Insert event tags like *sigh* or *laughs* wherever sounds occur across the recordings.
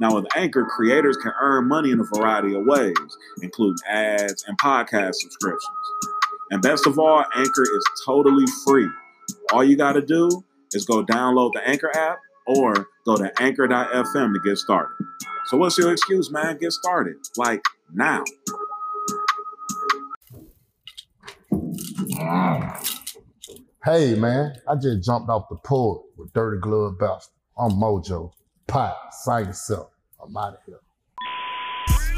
Now, with Anchor, creators can earn money in a variety of ways, including ads and podcast subscriptions. And best of all, Anchor is totally free. All you got to do is go download the Anchor app or go to anchor.fm to get started. So, what's your excuse, man? Get started. Like now. Hey man, I just jumped off the porch with Dirty Glove Bastard. I'm Mojo. Pot, sign yourself. I'm out of here.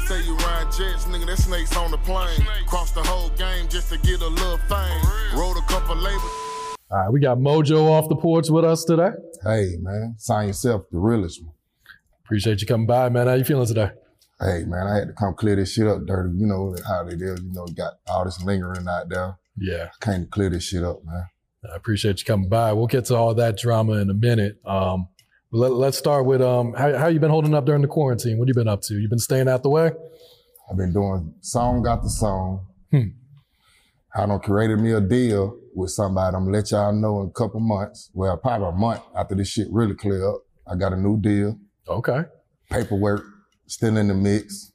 Say you ride jets, nigga, that snake's on the plane. Cross the whole game just to get a little fame. Wrote a couple labels. All right, we got Mojo off the porch with us today. Hey man, sign yourself the realest one. Appreciate you coming by, man. How you feeling today? Hey man, I had to come clear this shit up, Dirty. You know how it is. You know, got all this lingering out there. Yeah, I came to clear this shit up, man. I appreciate you coming by. We'll get to all that drama in a minute. Um, let, let's start with um, how, how you been holding up during the quarantine? What you been up to? You been staying out the way? I've been doing song after song. Hmm. I done created me a deal with somebody. I'm gonna let y'all know in a couple months. Well, probably a month after this shit really clear up. I got a new deal. Okay. Paperwork still in the mix.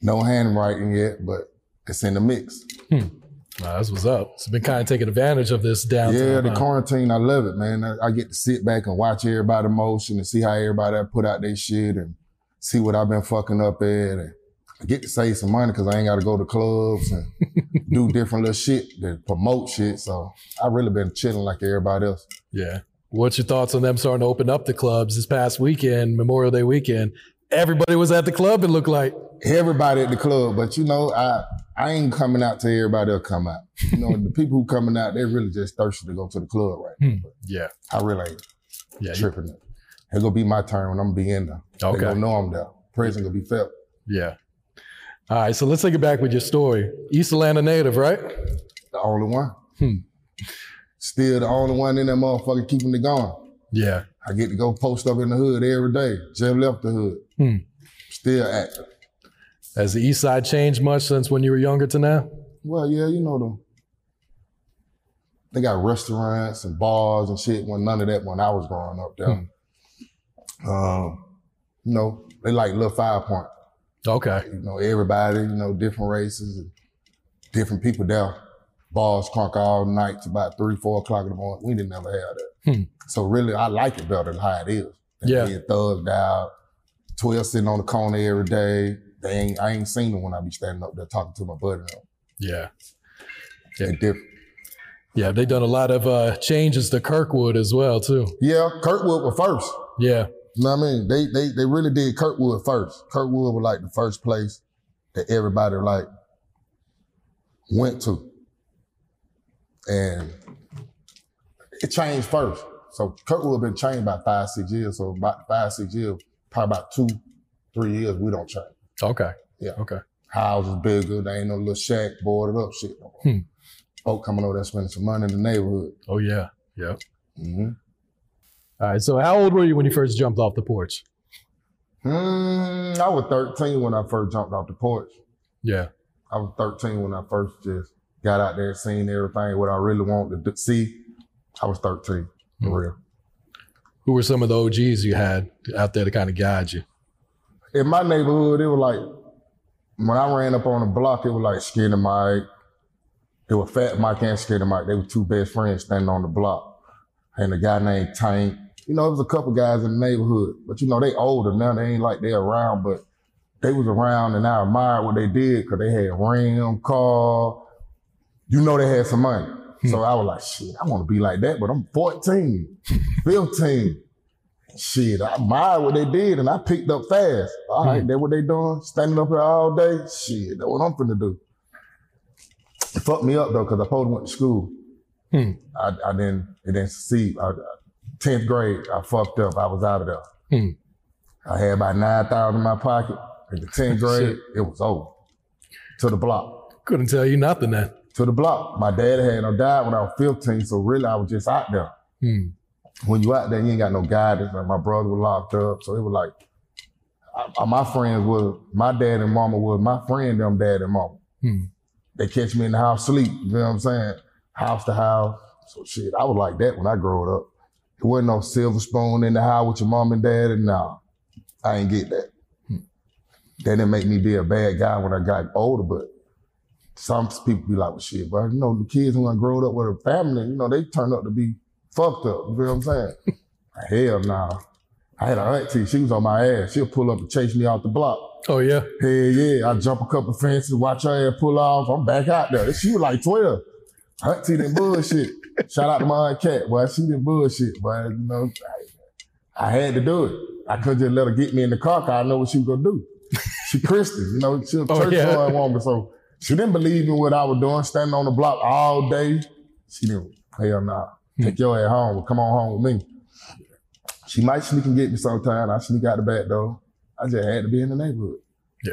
No handwriting yet, but it's in the mix. Hmm. Nah, that's what's up. It's been kind of taking advantage of this downtime. Yeah, the huh? quarantine, I love it, man. I, I get to sit back and watch everybody motion and see how everybody put out their shit and see what I've been fucking up at. And I get to save some money because I ain't got to go to clubs and *laughs* do different little shit to promote shit. So I really been chilling like everybody else. Yeah. What's your thoughts on them starting to open up the clubs this past weekend, Memorial Day weekend? Everybody was at the club. It looked like everybody at the club, but you know, I I ain't coming out till everybody will come out. You know, the people who coming out, they really just thirsty to go to the club right now. But yeah, I really ain't yeah, tripping it. It's gonna be my turn when I'm gonna be in there. Okay. They gonna know I'm there. Present gonna be felt. Yeah. All right, so let's take it back with your story. East Atlanta native, right? The only one. Hmm. Still the only one in that motherfucker keeping it going. Yeah. I get to go post up in the hood every day. Just left the hood. Hmm. Still active. Has the East Side changed much since when you were younger to now? Well, yeah, you know them. They got restaurants and bars and shit. When none of that when I was growing up there. Um, you know, they like little five point. Okay. You know, everybody, you know, different races and different people there. Bars crunk all night to about three, four o'clock in the morning. We didn't ever have that. Hmm. So really, I like it better than how it is. They Yeah. Being thugged out, 12 sitting on the corner every day. They ain't, I ain't seen them when I be standing up there talking to my buddy. Now. Yeah. They different. Yeah, they done a lot of uh, changes to Kirkwood as well, too. Yeah, Kirkwood was first. Yeah. You know what I mean? They they they really did Kirkwood first. Kirkwood was like the first place that everybody like went to. And it changed first. So Kirkwood have been changed about five, six years. So about five, six years, probably about two, three years, we don't change. Okay. Yeah. Okay. Houses bigger, they ain't no little shack boarded up shit. No more. Hmm. Folk coming over there spending some money in the neighborhood. Oh yeah. Yep. Mm-hmm. All right. So how old were you when you first jumped off the porch? Mm, I was 13 when I first jumped off the porch. Yeah. I was 13 when I first just got out there, seen everything, what I really wanted to see. I was 13, for Hmm. real. Who were some of the OGs you had out there to kind of guide you? In my neighborhood, it was like, when I ran up on the block, it was like Skinny Mike. It was Fat Mike and Skinny Mike. They were two best friends standing on the block. And a guy named Tank. You know, there was a couple guys in the neighborhood, but you know, they older now. They ain't like they around, but they was around and I admired what they did because they had ram, car. You know, they had some money. So I was like, shit, I want to be like that, but I'm 14, *laughs* 15. Shit, I admired what they did and I picked up fast. All right, that what they doing? Standing up here all day? Shit, that's what I'm finna do. It fucked me up though, because I probably went to school. Hmm. I, I didn't, it didn't succeed. I, 10th grade, I fucked up. I was out of there. Hmm. I had about 9,000 in my pocket. In the 10th *laughs* grade, it was over. To the block. Couldn't tell you nothing then. To the block. My dad had no died when I was 15, so really I was just out there. Hmm. When you out there, you ain't got no guidance. Like my brother was locked up, so it was like I, I- my friends was my dad and mama was my friend, them dad and mama. Hmm. They catch me in the house sleep. You know what I'm saying? House to house. So shit, I was like that when I grew up. There wasn't no silver spoon in the house with your mom and dad, and nah, I ain't get that. That didn't make me be a bad guy when I got older, but some people be like, well, shit, but you know, the kids when I grew up with a family, you know, they turn up to be fucked up. You feel what I'm saying? *laughs* Hell nah. I had a auntie, she was on my ass. She'll pull up and chase me out the block. Oh yeah. Hell yeah. I jump a couple fences, watch her ass pull off. I'm back out there. She was like 12. Auntie didn't bullshit. *laughs* Shout out to my aunt Cat, boy. She didn't bullshit, boy. You know, I, I had to do it. I couldn't just let her get me in the car because I know what she was gonna do. She *laughs* Christian, you know, she a Oh, church yeah. going woman. So she didn't believe in what I was doing, standing on the block all day. She didn't, hell nah. Hmm. Take your ass home. Come on home with me. She might sneak and get me sometime. I sneak out the back door. I just had to be in the neighborhood. Yeah.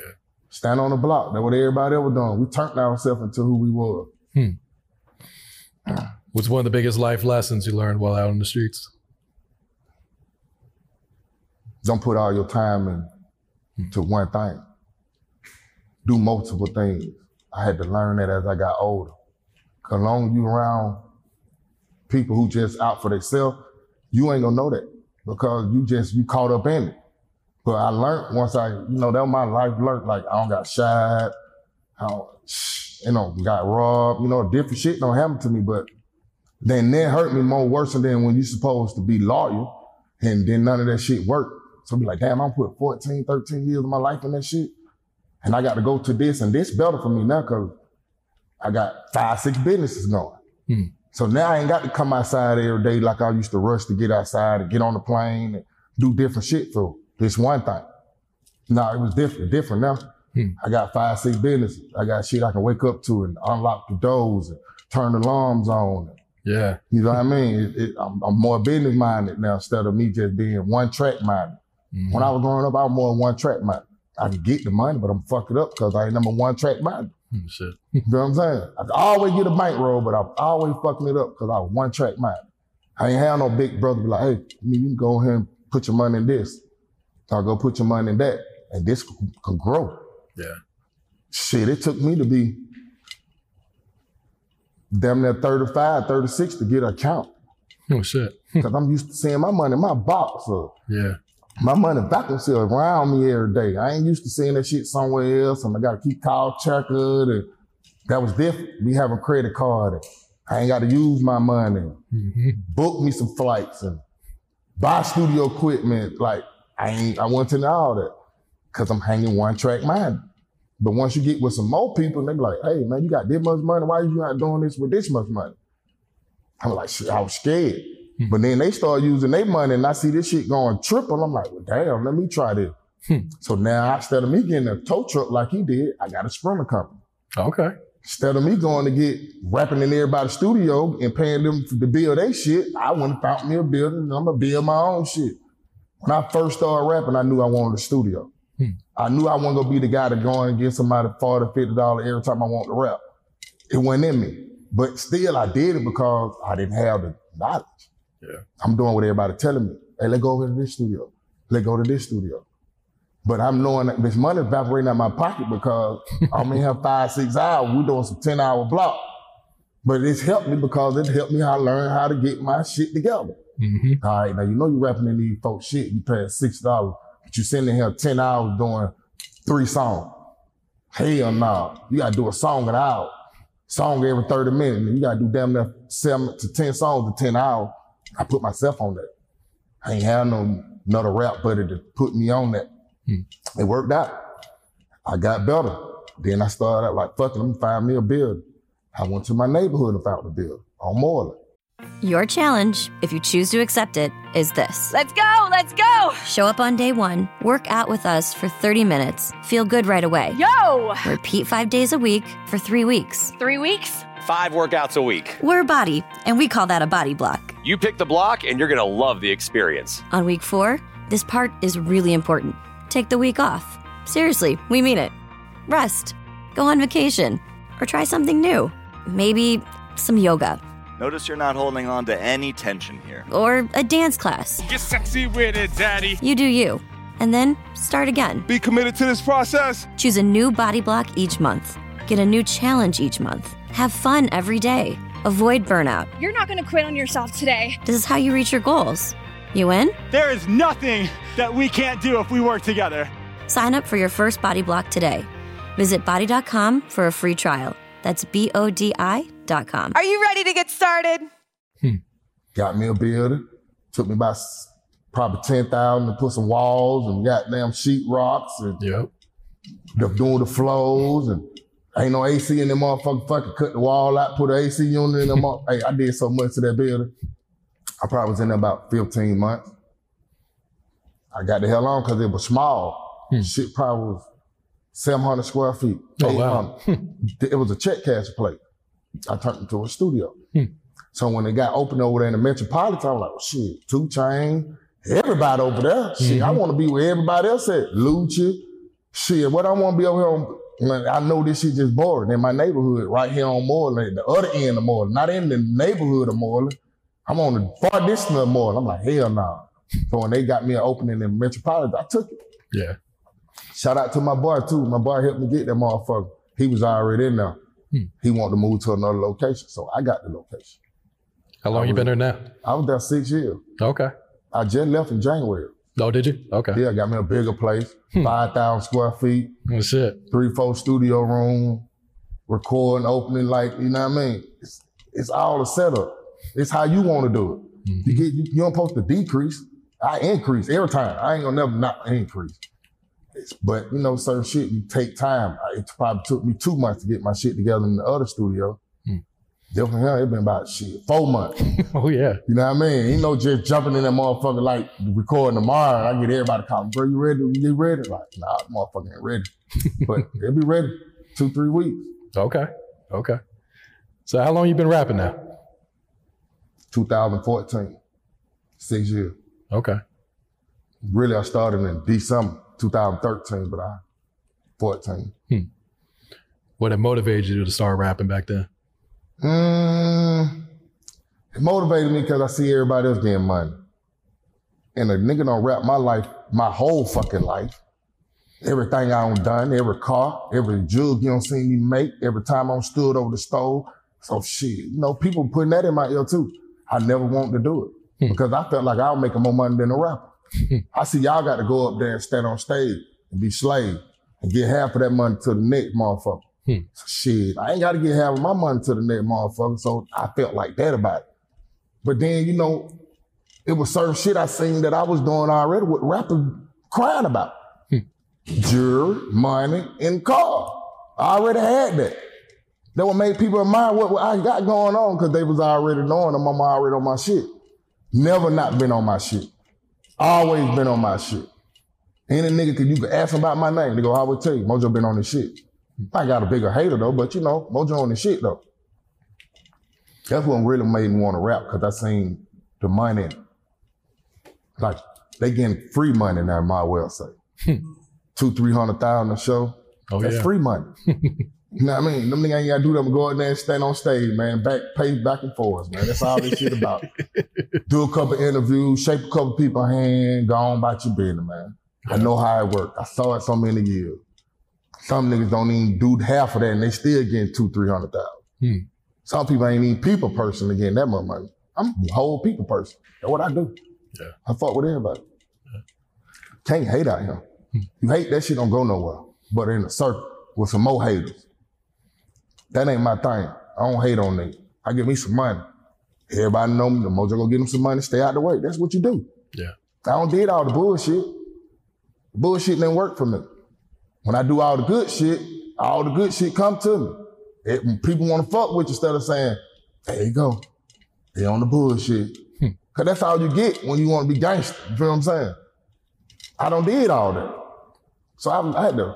Stand on the block. That's what everybody ever doing. We turned ourselves into who we were. Hmm. What's one of the biggest life lessons you learned while out on the streets? Don't put all your time in hmm. to one thing. Do multiple things. I had to learn that as I got older. Cause long you around people who just out for themselves, you ain't gonna know that because you just you caught up in it. But I learned once I, you know, that was my life learned. Like I don't got shot, I don't, you know, got robbed. You know, different shit don't happen to me. But then that hurt me more worse than when you supposed to be loyal, and then none of that shit worked. So I be like, damn, I'm put 14, 13 years of my life in that shit. And I got to go to this, and this better for me now because I got five, six businesses going. Hmm. So now I ain't got to come outside every day like I used to rush to get outside and get on the plane and do different shit for this one thing. No, it was different, different now. Hmm. I got five, six businesses. I got shit I can wake up to and unlock the doors and turn the alarms on. Yeah. You know what I mean? It, it, I'm, I'm more business minded now instead of me just being one track minded. Mhm. When I was growing up, I was more one track minded. I can get the money, but I'm fuck it up because I ain't number one track minded. Hmm, Shit. *laughs* You know what I'm saying? I can always get a bankroll, but I'm always fucking it up because I one track minded. I ain't have no big brother be like, hey, you can go ahead and put your money in this. Or go put your money in that. And this could, could grow. Yeah. Shit, it took me to be damn near 35, 36 to get an account. Oh shit. *laughs* Because I'm used to seeing my money in my box. So Yeah. My money seal around me every day. I ain't used to seeing that shit somewhere else, and I got to keep call checking. And that was different. Me having a credit card, I ain't got to use my money. hmm Book me some flights and buy studio equipment. Like I ain't, I want to know all that because I'm hanging one track mind. But once you get with some more people, they be like, "Hey man, you got this much money. Why you not doing this with this much money?" I'm like, shit, I was scared. Hmm. But then they start using their money and I see this shit going triple. I'm like, well, damn, let me try this. Hmm. So now instead of me getting a tow truck like he did, I got a sprinter company. Okay. Instead of me going to get rapping in everybody's studio and paying them to build their shit, I went and found me a building and I'm gonna build my own shit. When I first started rapping, I knew I wanted a studio. Hmm. I knew I wasn't gonna be the guy to go in and get somebody 40 $50 every time I want to rap. It wasn't in me. But still I did it because I didn't have the knowledge. Yeah. I'm doing what everybody telling me. Hey, let's go over to this studio. Let's go to this studio. But I'm knowing that this money evaporating out my pocket because *laughs* I'm in here five, six hours. We're doing some 10 hour block. But it's helped me because it helped me how to learn how to get my shit together. Mm-hmm. All right, now you know you're rapping in these folks shit. You paying six dollars, but you're sitting in here ten hours doing three songs. Hell no, you gotta do a song an hour, song every thirty minutes. You gotta do damn near seven to ten songs in ten hours. I put myself on that. I ain't had no another rap buddy to put me on that. Hmm. It worked out. I got better. Then I started out like, fuck it, let me find me a building. I went to my neighborhood and found a building on Moreland. Your challenge, if you choose to accept it, is this. Let's go! Let's go! Show up on day one, work out with us for 30 minutes, feel good right away. Yo! Repeat five days a week for three weeks. Three weeks? Five workouts a week. We're a Body, and we call that a body block. You pick the block, and you're going to love the experience. On week four, this part is really important. Take the week off. Seriously, we mean it. Rest, go on vacation, or try something new. Maybe some yoga, Notice you're not holding on to any tension here. or a dance class. Get sexy with it, daddy. You do you. And then start again. Be committed to this process. Choose a new body block each month. Get a new challenge each month. Have fun every day. Avoid burnout. You're not gonna quit on yourself today. This is how you reach your goals. You in? There is nothing that we can't do if we work together. Sign up for your first body block today. Visit bodi.com for a free trial. That's B O D I.com. Are you ready to get started? Hmm. got me a building. Took me about s- probably ten thousand to put some walls and goddamn sheet rocks and yep. the, doing the flows and ain't no AC in them motherfucker. Fucking cut the wall out, put an AC unit in them. mo- *laughs* hey, I did so much to that building. I probably was in there about fifteen months. I got the hell on because it was small. Hmm. Shit probably was seven hundred square feet. Oh, wow. 800. Hmm. it was a check cash plate. I turned it into a studio. Hmm. So when it got open over there in the Metropolitan, I was like, well, shit, Two Chain, everybody over there. Shit, I mm-hmm. want to be where everybody else at. Lucha. Shit, what I want to be over here on, man, I know this shit just boring. In my neighborhood, right here on Moreland, the other end of Moreland, not in the neighborhood of Moreland. I'm on the far distance of Moreland. I'm like, hell no. So when they got me an opening in Metropolitan, I took it. Yeah. Shout out to my boy too. My boy helped me get that motherfucker. He was already in there. Hmm. He wanted to move to another location, so I got the location. How long you been there now? I was there six years. Okay. I just left in January. Oh, did you? Okay. Yeah, got me a bigger place, hmm. five thousand square feet, Oh, shit. three, four studio room, recording, opening, like you know what I mean. It's, it's all a setup. It's how you want to do it. Mm-hmm. You get you, you don't supposed to decrease. I increase every time. I ain't gonna never not increase. It's, but you know, certain shit you take time. It probably took me two months to get my shit together in the other studio. Different here, it been about shit four months. *laughs* Oh, yeah. You know what I mean? Ain't no just jumping in that motherfucker like recording tomorrow. I get everybody calling, bro, you ready? You ready? Like, nah, motherfucker ain't ready. *laughs* but they'll be ready two, three weeks. Okay. Okay. So how long you been rapping now? 2014. Six years. Okay. Really, I started in December 2013, but I 14. Hmm. What had motivated you to start rapping back then? Mm, it motivated me because I see everybody else getting money. And a nigga don't rap my life, my whole fucking life. Everything I done done, every car, every jug you don't see me make, every time I'm stood over the stove. So shit, you know, people putting that in my ear too. I never wanted to do it because I felt like I was making more money than a rapper. I see y'all got to go up there and stand on stage and be slave and get half of that money to the next motherfucker. So shit, I ain't got to get half of my money to the next motherfucker. So I felt like that about it. But then, you know, it was certain shit I seen that I was doing already with rappers crying about. Hmm. Jewelry, money, and car. I already had that. That would make people admire what, what I got going on because they was already knowing them. I'm already on my shit. Never not been on my shit. Always been on my shit. Any nigga could you could ask him about my name, they go, I would tell you, Mojo been on this shit. I got a bigger hater though, but you know, Mojo on this shit though. That's what really made me want to rap, cause I seen the money. Like they getting free money now, my well say. *laughs* Two, three hundred thousand a show. Oh, That's yeah. free money. *laughs* You know what I mean? Them niggas ain't gotta do them. Go out there and stand on stage, man. Back, pay back and forth, man. That's all this shit about. *laughs* Do a couple interviews, shake a couple people hand, go on about your business, man. I know how it works. I saw it so many years. Some niggas don't even do half of that, and they still getting two, three hundred thousand. Hmm. Some people ain't even people person to get that much money. I'm a whole people person. That's what I do. Yeah. I fuck with everybody. Can't hate out here. You hate that shit don't go nowhere. But in a circle with some more haters. That ain't my thing. I don't hate on niggas. I give me some money. Everybody know me. The mojo go get them some money, stay out the way. That's what you do. Yeah. I don't did all the bullshit. Bullshit didn't work for me. When I do all the good shit, all the good shit come to me. It- people want to fuck with you instead of saying, there you go. They on the bullshit. Hmm. Cause that's all you get when you want to be gangster. You feel what I'm saying? I don't did all that. So I, I had to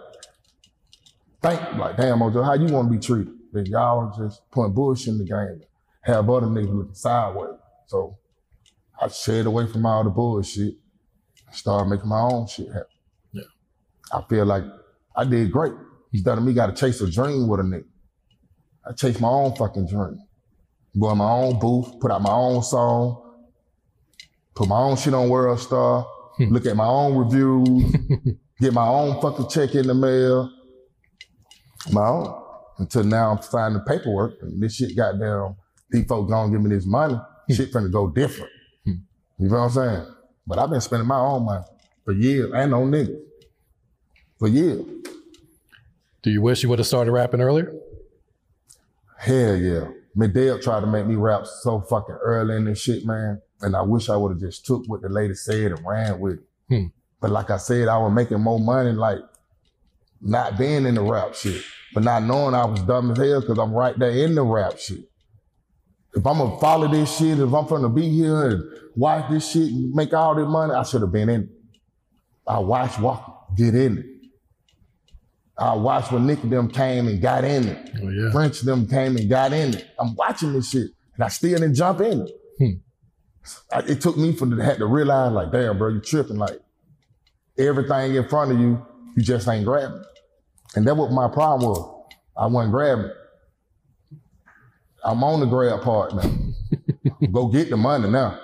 think like, damn, Mojo, how you want to be treated? Then y'all just putting bullshit in the game. Have other niggas looking sideways. So I shed away from all the bullshit and started making my own shit happen. Yeah. I feel like I did great. Instead of me got to chase a dream with a nigga. I chased my own fucking dream. Go in my own booth, put out my own song, put my own shit on World Star, hmm. look at my own reviews, *laughs* get my own fucking check in the mail. My own. Until now I'm signing the paperwork and this shit got down. these folks gonna give me this money. Hmm. shit finna go different. Hmm. You know what I'm saying? But I've been spending my own money for years and on niggas. For years. Do you wish you would have started rapping earlier? Hell yeah. Medell tried to make me rap so fucking early in this shit, man. And I wish I would have just took what the lady said and ran with it. Hmm. But like I said, I was making more money like not being in the rap shit, but not knowing I was dumb as hell because I'm right there in the rap shit. If I'm gonna follow this shit, if I'm gonna be here and watch this shit and make all this money, I should have been in it. I watched Walker get in it. I watched when Nick them came and got in it. Oh, yeah. French them came and got in it. I'm watching this shit and I still didn't jump in it. Hmm. I- it took me for the had to realize like, damn, bro, you tripping. Like everything in front of you, you just ain't grabbing. And that what my problem was. I wasn't grabbing. I'm on the grab part now. *laughs* Go get the money now.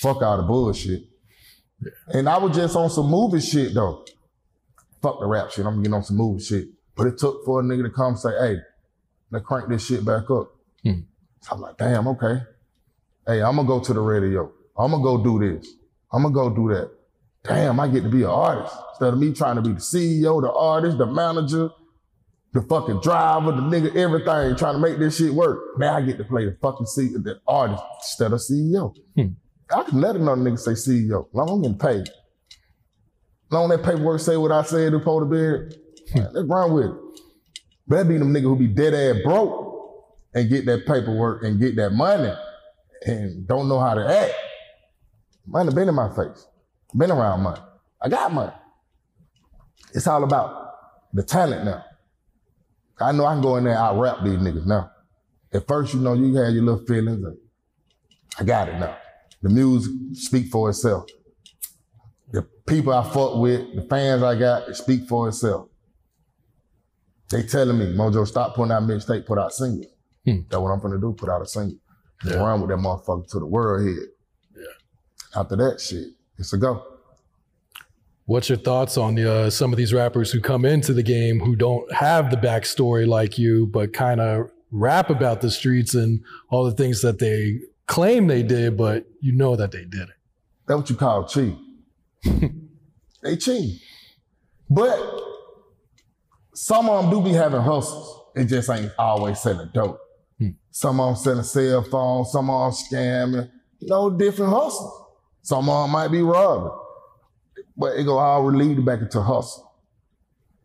Fuck all the bullshit. And I was just on some movie shit though. Fuck the rap shit. I'm getting on some movie shit. But it took for a nigga to come say, hey, let's crank this shit back up. Hmm. So I'm like, damn, okay. Hey, I'm gonna go to the radio. I'm gonna go do this. I'm gonna go do that. Damn, I get to be an artist. Instead of me trying to be the CEO, the artist, the manager, the fucking driver, the nigga, everything, trying to make this shit work. Now I get to play the fucking C- the artist instead of CEO. I can let another nigga say CEO. Long I'm getting paid. Long that paperwork say what I said to Polar Bear, man, let's run with it. But that be them nigga who be dead ass broke and get that paperwork and get that money and don't know how to act. Money been in my face. Been around money. I got money. It's all about the talent now. I know I can go in there and out rap these niggas now. At first, you know, you had your little feelings. I got it now. The music speak for itself. The people I fuck with, the fans I got, it speak for itself. They telling me, Mojo, stop putting out mixtape, put out singles. That's what I'm gonna do, put out a single. And run with that motherfucker to the world head. Yeah. After that shit, it's a go. What's your thoughts on the, uh, some of these rappers who come into the game who don't have the backstory like you, but kind of rap about the streets and all the things that they claim they did, but you know that they did it? That's what you call cheat. They cheat. But some of them do be having hustles. It just ain't always selling dope. Hmm. Some of them selling cell phones, some of them scamming, No different hustles. Some of them might be robbing. But it go all relieved back into hustle.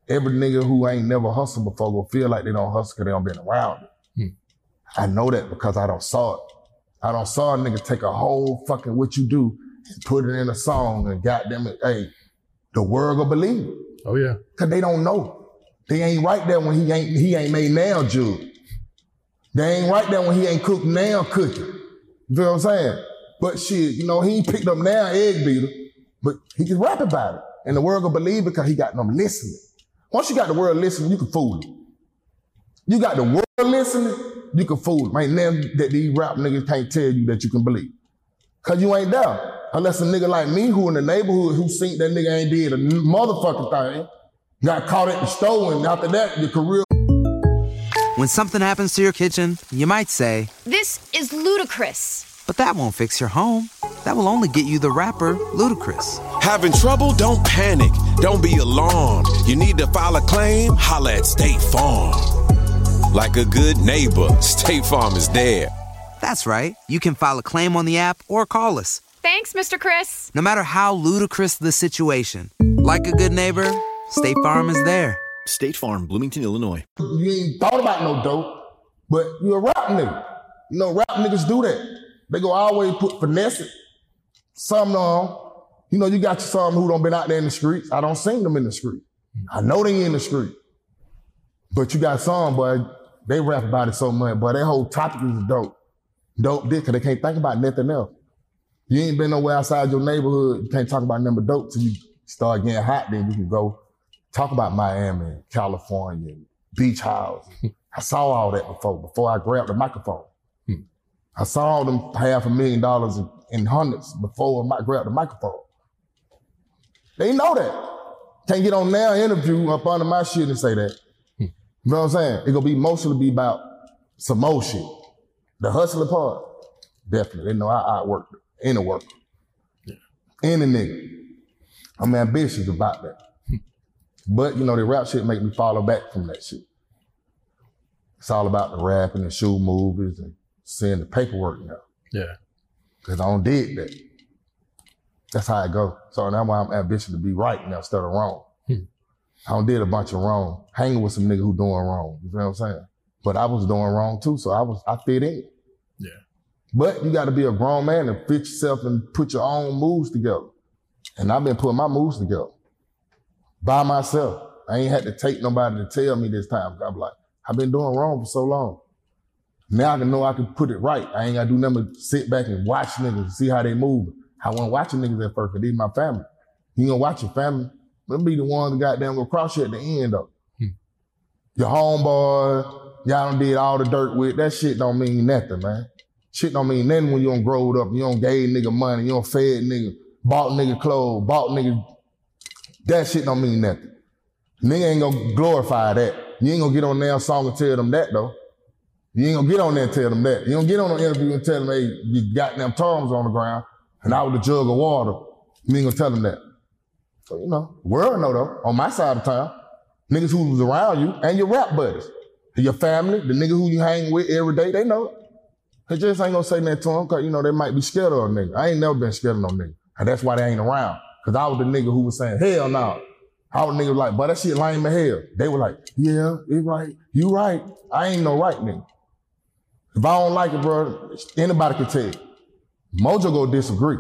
Every nigga who ain't never hustled before will feel like they don't hustle because they don't been around it. Hmm. I know that because I don't saw it. I don't saw a nigga take a whole fucking what you do put it in a song and goddamn it, hey, the world will believe it. Oh yeah. Cause they don't know. They ain't right there when he ain't he ain't made now jug. They ain't right there when he ain't cooked now cooking. You feel what I'm saying? But shit, you know, he ain't picked up now egg beater, but he can rap about it. And the world will believe it because he got them listening. Once you got the world listening, you can fool it. You got the world listening, you can fool them. Ain't nothing that these rap niggas can't tell you that you can believe. Cause you ain't there. Unless a nigga like me who in the neighborhood who seen that nigga ain't did a motherfucking thing, got caught at the store, and after that, your career. When something happens to your kitchen, you might say, This is ludicrous. but that won't fix your home. That will only get you the rapper, Ludacris. Having trouble? Don't panic. Don't be alarmed. You need to file a claim? Holla at State Farm. Like a good neighbor, *laughs* State Farm is there. That's right. You can file a claim on the app or call us. Thanks, Mr. Chris. No matter how ludicrous the situation, like a good neighbor, State Farm is there. State Farm, Bloomington, Illinois. You ain't thought about no dope, but you a rap nigga. You know, rap niggas do that. They go always put finesse it. Some um, you know, you got some who don't been out there in the streets. I don't seen them in the street. I know they in the street. But you got some, but they rap about it so much, but that whole topic is dope. Dope dick, cause they can't think about nothing else. You ain't been nowhere outside your neighborhood, you can't talk about nothing but dope till you start getting hot, then you can go talk about Miami, California, beach house. I saw all that before, before I grabbed the microphone. Hmm. I saw them half a million dollars in, hundreds before I grabbed the microphone. They know that. Can't get on now interview up under my shit and say that. Hmm. You know what I'm saying? It gonna be mostly be about some more shit. The hustling part, definitely. They know I outwork any worker. Any nigga. I'm ambitious about that. But you know, the rap shit make me follow back from that shit. It's all about the rapping and shoe movies and seeing the paperwork now. Yeah. Cause I don't dig that. That's how I go. So now why I'm ambitious to be right now instead of wrong. Hmm. I don't did a bunch of wrong, hanging with some nigga who doing wrong. You know what I'm saying? But I was doing wrong too, so I was I fit in. Yeah. But you got to be a grown man and fit yourself and put your own moves together. And I've been putting my moves together by myself. I ain't had to take nobody to tell me this time. I'm like, I've been doing wrong for so long. Now I can know I can put it right. I ain't gotta do nothing but sit back and watch niggas and see how they move. I wasn't watching niggas at first, cause these my family. You gonna watch your family. Them be the ones that goddamn go cross you at the end though. Hmm. Your homeboy, y'all done did all the dirt with. That shit don't mean nothing, man. Shit don't mean nothing when you don't grow up. You don't gave nigga money. You don't fed nigga, bought nigga clothes, bought nigga. That shit don't mean nothing. Nigga ain't gonna glorify that. You ain't gonna get on there song and tell them that though. You ain't gonna get on there and tell them that. You don't get on an interview and tell them, hey, you got them tongs on the ground and I was a jug of water. You ain't gonna tell them that. So, you know, world know though, on my side of town, niggas who was around you and your rap buddies, your family, the nigga who you hang with every day, they know it. They just ain't gonna say nothing to them because, you know, they might be scared of a nigga. I ain't never been scared of no nigga. And that's why they ain't around. Cause I was the nigga who was saying, hell no. I was nigga like, but that shit lame as hell. They were like, yeah, it right. You right. I ain't no right nigga. If I don't like it, bro, anybody can tell. Mojo go disagree.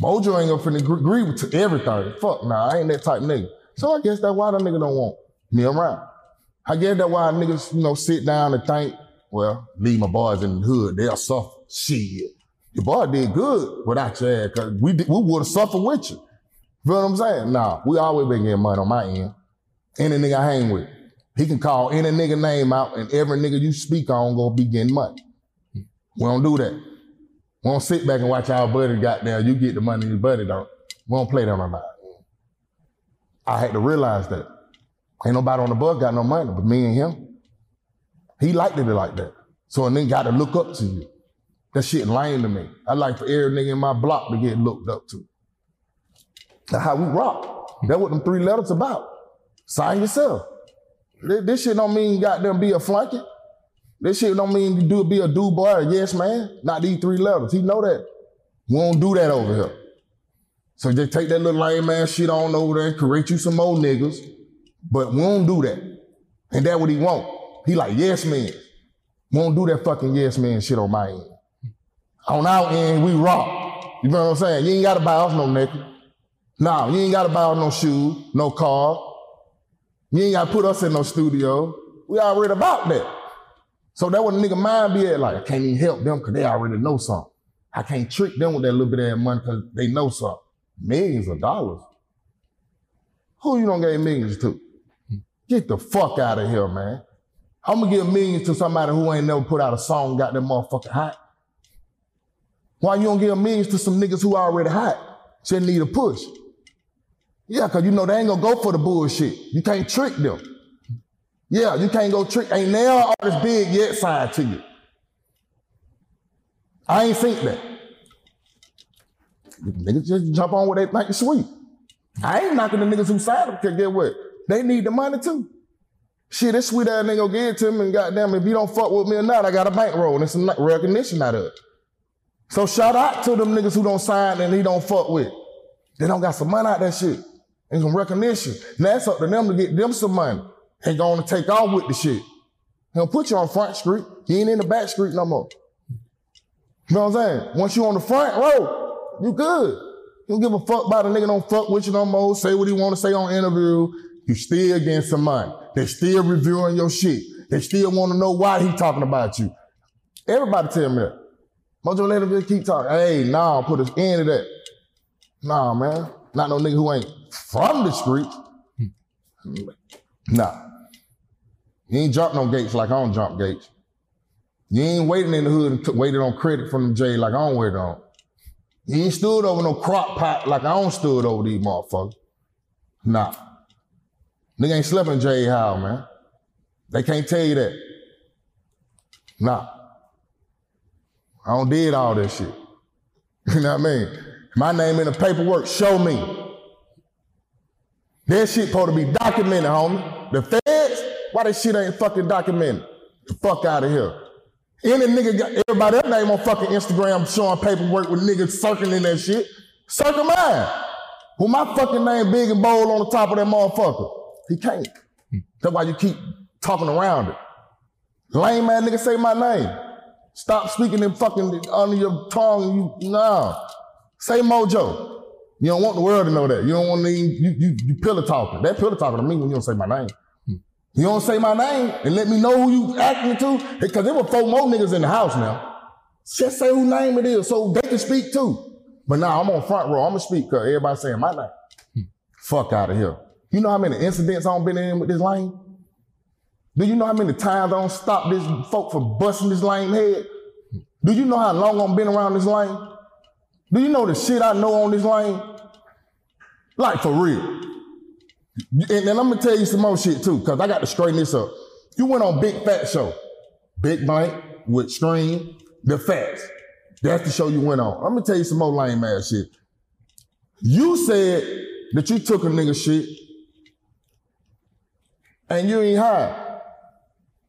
Mojo ain't gonna finna agree- agree with everything. Fuck, nah, I ain't that type nigga. So I guess that's why the nigga don't want me around. I guess that's why niggas, you know, sit down and think, well, leave my boys in the hood, they'll suffer. Shit. Your boy did good without your ass, cause we, we would've suffered with you. Feel what I'm saying? Nah, we always been getting money on my end. Any nigga I hang with. He can call any nigga name out and every nigga you speak on gonna be getting money. We don't do that. We don't sit back and watch our buddy got there. You get the money, your buddy don't. We don't play that on my I had to realize that. Ain't nobody on the bus got no money but me and him. He liked it like that. So a then got to look up to you. That shit lame to me. I like for every nigga in my block to get looked up to. That's how we rock. That's what them three letters about. Sign yourself. This, shit don't mean goddamn be a flunky. This shit don't mean you do be a do boy or yes man. Not these three letters. He know that. We don't do that over here. So just take that little lame ass shit on over there and create you some more niggas. But we don't do that. And that what he want. He like yes man. We don't do that fucking yes man shit on my end. On our end, we rock. You know what I'm saying? You ain't gotta buy us no naked. Nah, you ain't gotta buy us no shoes, no car. You ain't gotta put us in no studio. We already about that. So that what a nigga mind be at like, I can't even help them because they already know something. I can't trick them with that little bit of that money because they know something. Millions of dollars. Who you don't give millions to? Get the fuck out of here, man. I'm gonna give millions to somebody who ain't never put out a song, got them motherfucking hot. Why you don't give millions to some niggas who already hot? Just need a push. Yeah, cause you know they ain't gonna go for the bullshit. You can't trick them. Yeah, you can't go trick. Ain't now artist big yet signed to you. I ain't think that. Niggas just jump on what they think is sweet. I ain't knocking the niggas who signed them, cause get what? They need the money too. Shit, this sweet ass nigga go give it to him and goddamn, if you don't fuck with me or not, I got a bankroll and some recognition out of it. So shout out to them niggas who don't sign and he don't fuck with. They don't got some money out that shit and some recognition. Now it's up to them to get them some money and go on and take off with the shit. He'll put you on Front Street. He ain't in the back street no more. You know what I'm saying? Once you on the front row, you good. You don't give a fuck about a nigga don't fuck with you no more, say what he want to say on interview. You still getting some money. They still reviewing your shit. They still want to know why he talking about you. Everybody tell me that. Mojo let him just keep talking. Hey, nah, put an end to that. Nah, man. Not no nigga who ain't from the street. Hmm. Nah. You ain't jump no gates like I don't jump gates. You ain't waiting in the hood and t- on credit from the J like I don't wait on. You ain't stood over no crock pot like I don't stood over these motherfuckers. Nah. Nigga ain't slept in J. Howe, man. They can't tell you that. Nah. I don't did all that shit. *laughs* You know what I mean? My name in the paperwork, show me. That shit supposed to be documented, homie. The feds, why that shit ain't fucking documented? The fuck out of here. Any nigga got everybody else name on fucking Instagram showing paperwork with niggas circling that shit. Circle mine. With my fucking name big and bold on the top of that motherfucker. He can't. Hmm. That's why you keep talking around it. Lame man nigga say my name. Stop speaking in fucking under your tongue. You nah. Say Mojo. You don't want the world to know that. You don't want to you you, you pillar talking. That pillar talking to me when you don't say my name. Hmm. You don't say my name and let me know who you acting to. Because there were four more niggas in the house now. Just say who name it is so they can speak too. But now I'm on front row. I'm gonna speak because everybody saying my name. Hmm. Fuck out of here. You know how many incidents I've been in with this lane? Do you know how many times I don't stop this folk from busting this lame head? Do you know how long I've been around this lane? Do you know the shit I know on this lane? Like for real. And then I'm gonna tell you some more shit too, because I got to straighten this up. You went on Big Fat Show, Big Bank with Scream, the facts. That's the show you went on. I'm gonna tell you some more lame ass shit. You said that you took a nigga shit and you ain't high.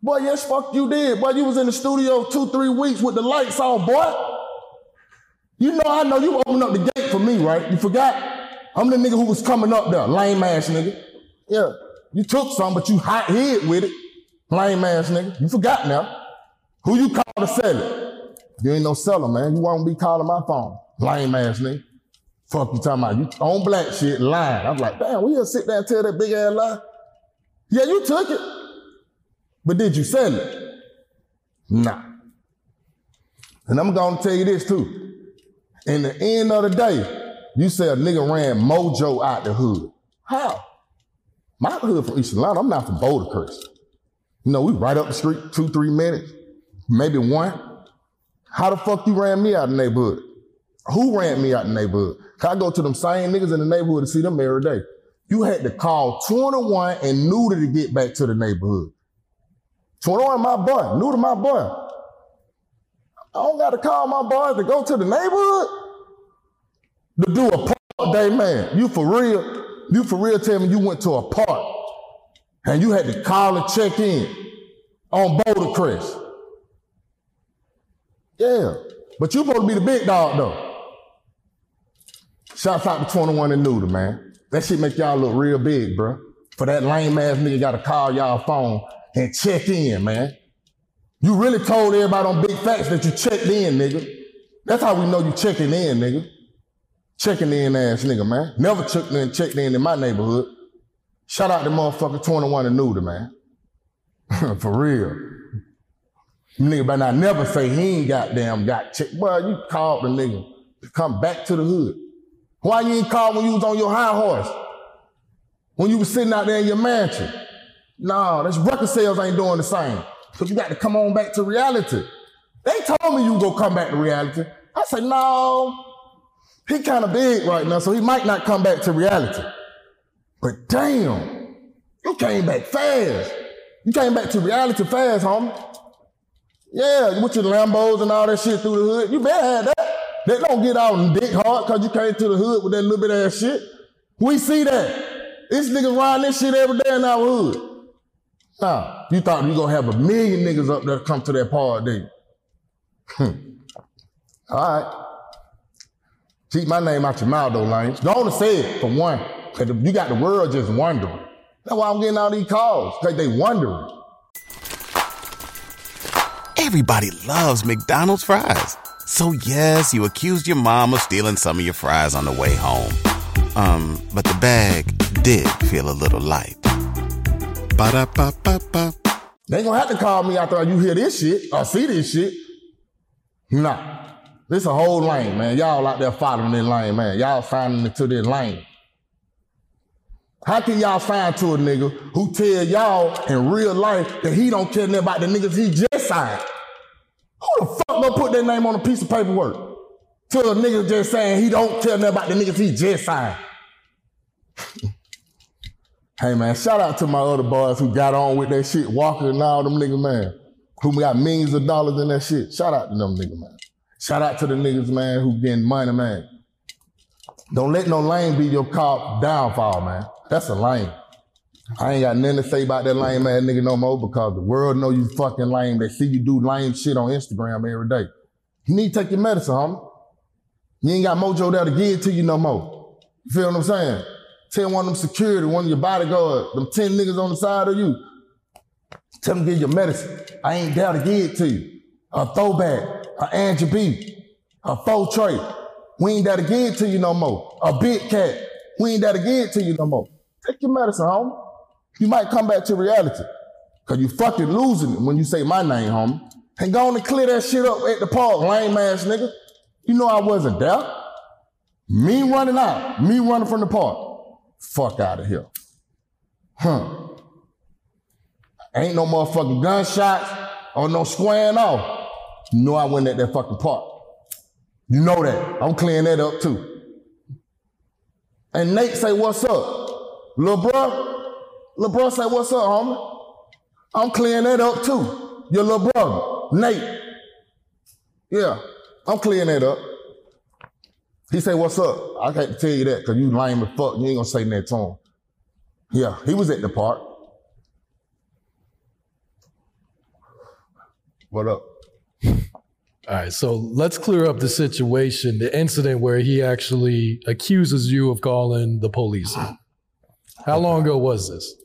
Boy, yes, fuck you did. Boy, you was in the studio two, three weeks with the lights on, boy. You know, I know you opened up the gate for me, right? You forgot? I'm the nigga who was coming up there, lame ass nigga. Yeah, you took some, but you hot head with it, lame ass nigga. You forgot now. Who you call to sell it? You ain't no seller, man. You won't be calling my phone, lame ass nigga. Fuck you talking about? You on black shit, lying. I'm like, damn, we just sit there and tell that big ass lie. Yeah, you took it, but did you sell it? Nah. And I'm gonna tell you this too. In the end of the day, you say a nigga ran mojo out the hood. How? My hood from East Atlanta. I'm not from Bouldercrest. You know, we right up the street, two, three minutes, maybe one. How the fuck you ran me out the neighborhood? Who ran me out the neighborhood? I go to them same niggas in the neighborhood to see them every day. You had to call 21 and Nudy to get back to the neighborhood. 21 my boy, Nudy my boy. I don't got to call my boys to go to the neighborhood to do a park day, man. You for real? You for real tell me you went to a park and you had to call and check in on Bouldercrest. Yeah. But you supposed to be the big dog though. Shouts out to 21 and Nudy, man. That shit make y'all look real big, bro. For that lame ass nigga gotta call y'all phone and check in, man. You really told everybody on big facts that you checked in, nigga. That's how we know you checking in, nigga. Checking in ass nigga, man. Never checked in, checked in in my neighborhood. Shout out to motherfucker 21 and Nudy, man. *laughs* For real. Nigga better not never say he ain't goddamn got checked. Well, you called the nigga to come back to the hood. Why you ain't called when you was on your high horse? When you was sitting out there in your mansion? Nah, this record sales ain't doing the same. So you got to come on back to reality. They told me you go come back to reality. I said, no, he kind of big right now, so he might not come back to reality. But damn, you came back fast. You came back to reality fast, homie. Yeah, with your Lambos and all that shit through the hood. You better have that. They don't get out and dick hard because you came to the hood with that little bit of ass shit. We see that. These niggas riding this shit every day in our hood. Nah, you thought you gonna have a million niggas up there come to that party. Hmm. All right. Keep my name out your mouth though, Lane. Don't say it for one. Cause you got the world just wondering. That's why I'm getting all these calls. Cause they wondering. Everybody loves McDonald's fries. So yes, you accused your mom of stealing some of your fries on the way home. Um, but the bag did feel a little light. Ba-da-ba-ba-ba. They gonna have to call me after you hear this shit or see this shit. Nah. This a whole lane, man. Y'all out there following this lane, man. Y'all signing into this lane. How can y'all sign to a nigga who tell y'all in real life that he don't care nothing about the niggas he just signed? Who the fuck gonna put that name on a piece of paperwork? To a nigga just saying he don't care nothing about the niggas he just signed. hey man, shout out to my other boys who got on with that shit, Walker and all them niggas, man. Who got millions of dollars in that shit. Shout out to them niggas, man. Shout out to the niggas, man, who getting money, man. Don't let no lane be your cop downfall, man. That's a lame. I ain't got nothing to say about that lame ass nigga no more because the world know you fucking lame. They see you do lame shit on Instagram every day. You need to take your medicine, homie. You ain't got mojo there to give it to you no more. You feel what I'm saying? Tell one of them security, one of your bodyguards, them 10 niggas on the side of you. Tell them to give your medicine. I ain't there to give it to you. A throwback, a Angie B, a Fo Trey. We ain't there to give it to you no more. A big cat. We ain't there to give it to you no more. Take your medicine, homie. You might come back to reality. Cause you fucking losing it when you say my name, homie. And go on and clear that shit up at the park, lame ass nigga. You know I wasn't there. Me running out, me running from the park. Fuck out of here. Huh. Ain't no motherfucking gunshots or no squaring off. You know I went at that fucking park. You know that. I'm clearing that up too. And Nate say, what's up? Lil bro, Lil said, what's up, homie? I'm clearing that up too. Your little brother, Nate. Yeah, I'm clearing that up. He said, what's up? I can't tell you that because you lame as fuck. You ain't gonna say that to him. Yeah, he was at the park. What up? All right, so let's clear up the situation, the incident where he actually accuses you of calling the police. How long ago was this?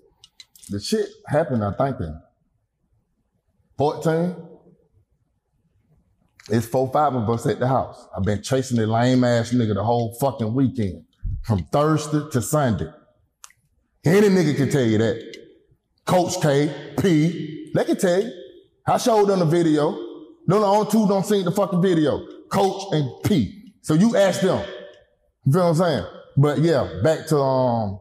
The shit happened, I think, in 14. It's four, five of us at the house. I've been chasing that lame ass nigga the whole fucking weekend, from Thursday to Sunday. Any nigga can tell you that. Coach K, P, they can tell you. I showed them the video. Them the only two don't see the fucking video. Coach and P. So you ask them. You feel what I'm saying? But yeah, back to um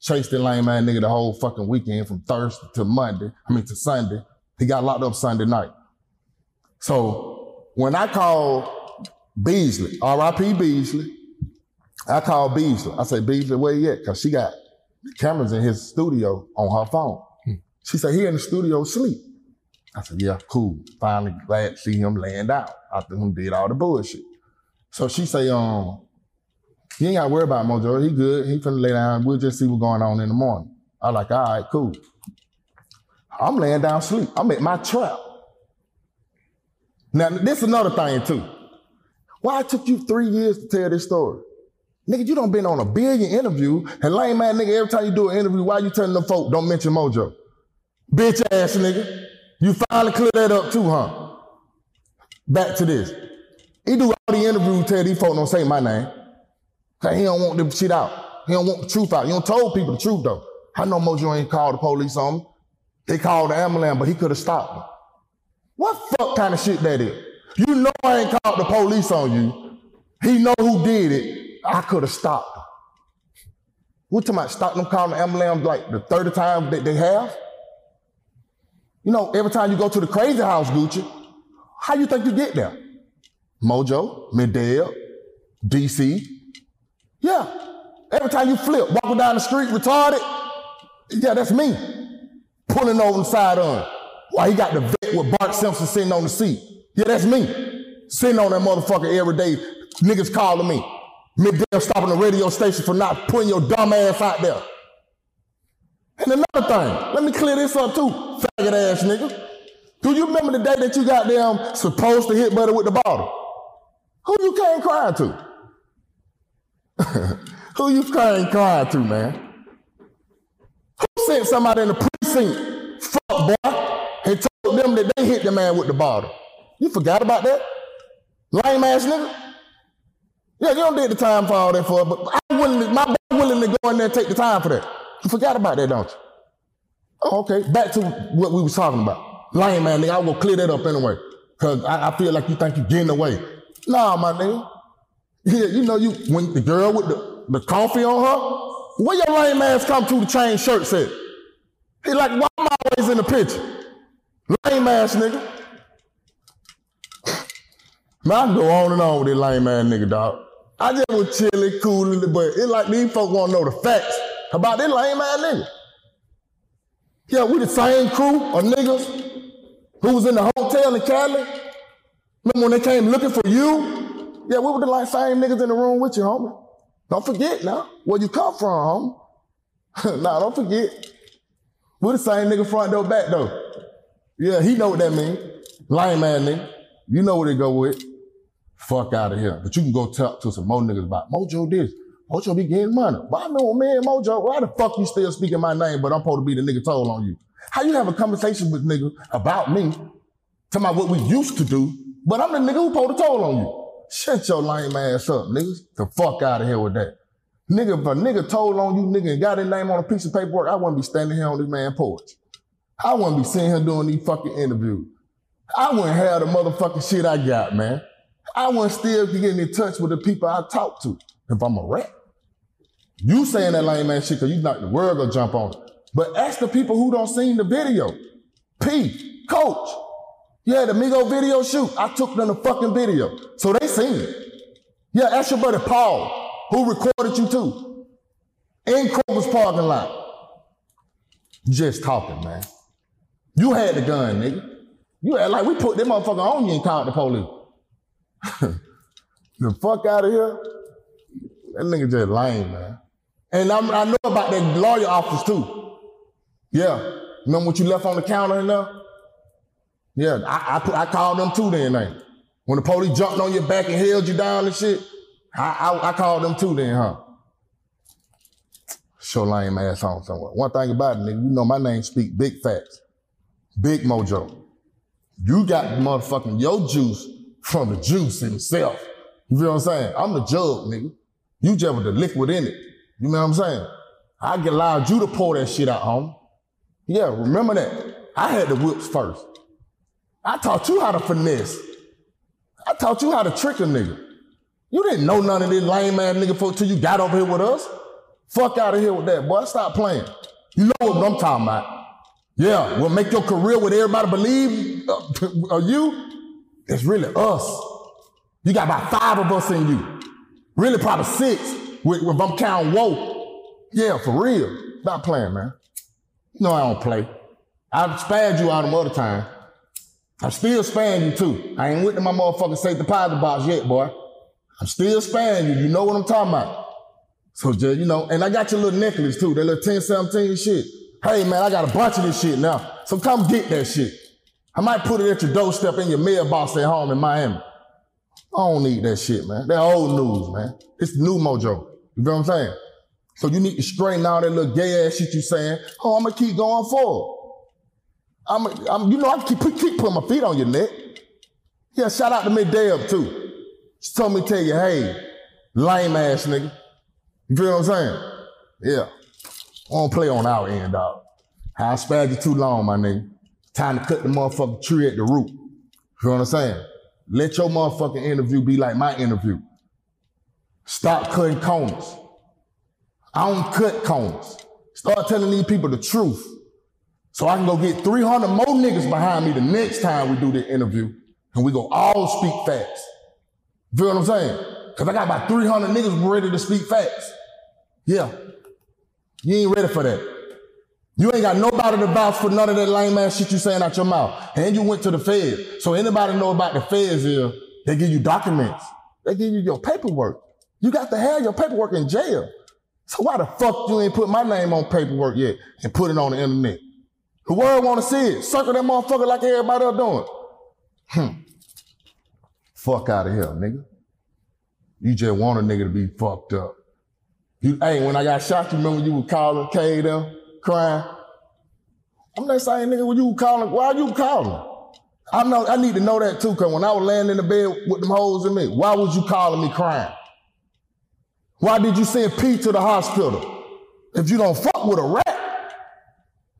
chase the lame man nigga the whole fucking weekend from Thursday to Monday. I mean to Sunday. He got locked up Sunday night. So when I called Beasley, R.I.P. Beasley, I called Beasley. I said, Beasley, where you at? Cause she got cameras in his studio on her phone. She said, he in the studio sleep. I said, yeah, cool. Finally glad to see him laying down after him did all the bullshit. So she say, um, you ain't gotta worry about Mojo. He good. He finna lay down. We'll just see what's going on in the morning. I like, all right, cool. I'm laying down sleep. I'm at my trap. Now, this is another thing too. Why it took you three years to tell this story? Nigga, you don't been on a billion interview, and lame man nigga, every time you do an interview, why you telling them folk don't mention Mojo? Bitch ass nigga. You finally clear that up too, huh? Back to this. He do all the interviews, tell these folks don't say my name. He don't want the shit out. He don't want the truth out. He don't told people the truth though. I know Mojo ain't called the police on me. They called the ambulance, but he could have stopped me. What fuck kind of shit that is? You know I ain't called the police on you. He know who did it. I could have stopped him. We're talking about stopping them calling the ambulance like the 30 time that they have. You know, every time you go to the crazy house, Gucci, how you think you get there? Mojo, Middale, DC. Yeah. Every time you flip, walking down the street retarded, yeah, that's me. Pulling over the side on. Why he got the vet with Bart Simpson sitting on the seat. Yeah, that's me. Sitting on that motherfucker every day. Niggas calling me. Middale stopping the radio station for not putting your dumb ass out there. And another thing, let me clear this up too, faggot ass nigga. Do you remember the day that you got them supposed to hit Buddy with the bottle? Who you came crying to? *laughs* Who you crying crying to, man? Who sent somebody in the precinct, fuck boy, and told them that they hit the man with the bottle? You forgot about that? Lame ass nigga? Yeah, you don't did the time for all that for, but I'm willing my boy willing to go in there and take the time for that. You forgot about that, don't you? Oh, okay. Back to what we was talking about. Lame man, nigga, I will clear that up anyway. Cause I, I feel like you think you're getting away. Nah, my nigga. Yeah, you know you when the girl with the, the coffee on her, where your lame ass come to the chain shirt set? He like, why am I always in the picture? Lame ass nigga. Man, I can go on and on with this lame ass nigga, dog. I just was chilling, cool, but it's like these folks want to know the facts about this lame ass nigga. Yeah, we the same crew of niggas who was in the hotel in Cali. Remember when they came looking for you? Yeah, we were the like same niggas in the room with you, homie. Don't forget now where you come from, homie. *laughs* nah, don't forget. We the same nigga front door, back door. Yeah, he know what that mean. Lame man nigga. You know what it go with. Fuck out of here. But you can go talk to some more niggas about Mojo this. Mojo be getting money. But I know man, Mojo, why the fuck you still speaking my name, but I'm supposed to be the nigga told on you? How you have a conversation with nigga about me, talking about what we used to do, but I'm the nigga who pulled to toll on you. Shut your lame ass up, niggas. The fuck out of here with that. Nigga, if a nigga told on you, nigga, and got his name on a piece of paperwork, I wouldn't be standing here on this man porch. I wouldn't be sitting here doing these fucking interviews. I wouldn't have the motherfucking shit I got, man. I wouldn't still be getting in touch with the people I talk to if I'm a rat. You saying that lame ass shit because you not the world gonna jump on it. But ask the people who don't seen the video. P, coach. Yeah, the Migo video shoot. I took them the fucking video. So they seen it. Yeah, ask your buddy Paul, who recorded you too. In Kroger's parking lot. Just talking, man. You had the gun, nigga. You had like we put that motherfucker on you and called the police. *laughs* the fuck out of here. That nigga just lame, man. And I'm, i know about that lawyer office too. Yeah. Remember what you left on the counter in there? Yeah, I, I, I called them too then, When the police jumped on your back and held you down and shit, I, I, I called them too then, huh? Show lame ass on somewhere. One thing about it, nigga, you know my name speak big facts. Big mojo. You got motherfucking your juice from the juice himself. You feel what I'm saying? I'm the jug, nigga. You just with the liquid in it. You know what I'm saying? I get allowed you to pour that shit out, home. Yeah, remember that. I had the whips first. I taught you how to finesse. I taught you how to trick a nigga. You didn't know none of this lame ass nigga for till you got over here with us. Fuck out of here with that, boy. Stop playing. You know what I'm talking about. Yeah, we'll make your career what everybody believe uh, *laughs* uh, you. It's really us. You got about five of us in you. Really, probably six. With, with I'm counting whoa. Yeah, for real. Stop playing, man. No, I don't play. I've spared you out them other time. I'm still sparing you too. I ain't with my motherfucking safe deposit box yet, boy. I'm still sparing you. You know what I'm talking about. So just, you know, and I got your little necklace too, that little 10, 17 shit. Hey man, I got a bunch of this shit now. So come get that shit. I might put it at your doorstep in your mailbox at home in Miami. I don't need that shit, man. That old news, man. It's the new mojo. You know what I'm saying? So you need to straighten out that little gay ass shit you saying. Oh, I'm gonna keep going forward. I'm, I'm you know, I keep, keep putting my feet on your neck. Yeah, shout out to Middale too. She told me to tell you, hey, lame ass nigga. You feel what I'm saying? Yeah. I don't play on our end, dog. I spared you too long, my nigga. Time to cut the motherfucking tree at the root. You feel what I'm saying? Let your motherfucking interview be like my interview. Stop cutting corners. I don't cut corners. Start telling these people the truth. So I can go get 300 more niggas behind me the next time we do the interview and we go all speak facts. You feel what I'm saying? Because I got about 300 niggas ready to speak facts. Yeah. You ain't ready for that. You ain't got nobody to vouch for none of that lame ass shit you saying out your mouth. And you went to the Fed. So anybody know about the feds here, they give you documents. They give you your paperwork. You got to have your paperwork in jail. So why the fuck you ain't put my name on paperwork yet and put it on the internet? The world wanna see it. Circle that motherfucker like everybody else doing. Hmm. Fuck out of here, nigga. You just want a nigga to be fucked up. You, hey, when I got shot, you remember you were calling K them crying? I'm not saying nigga when you were calling. Why you calling? I know I need to know that too, cause when I was laying in the bed with them holes in me, why was you calling me crying? Why did you send Pete to the hospital? If you don't fuck with a rat,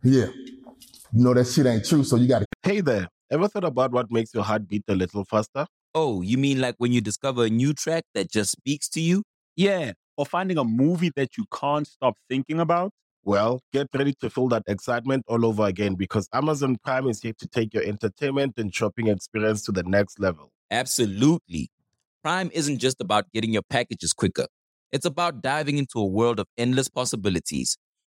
yeah. You know that shit ain't true, so you gotta Hey there, ever thought about what makes your heart beat a little faster? Oh, you mean like when you discover a new track that just speaks to you? Yeah, or finding a movie that you can't stop thinking about? Well, get ready to feel that excitement all over again because Amazon Prime is here to take your entertainment and shopping experience to the next level. Absolutely. Prime isn't just about getting your packages quicker. It's about diving into a world of endless possibilities,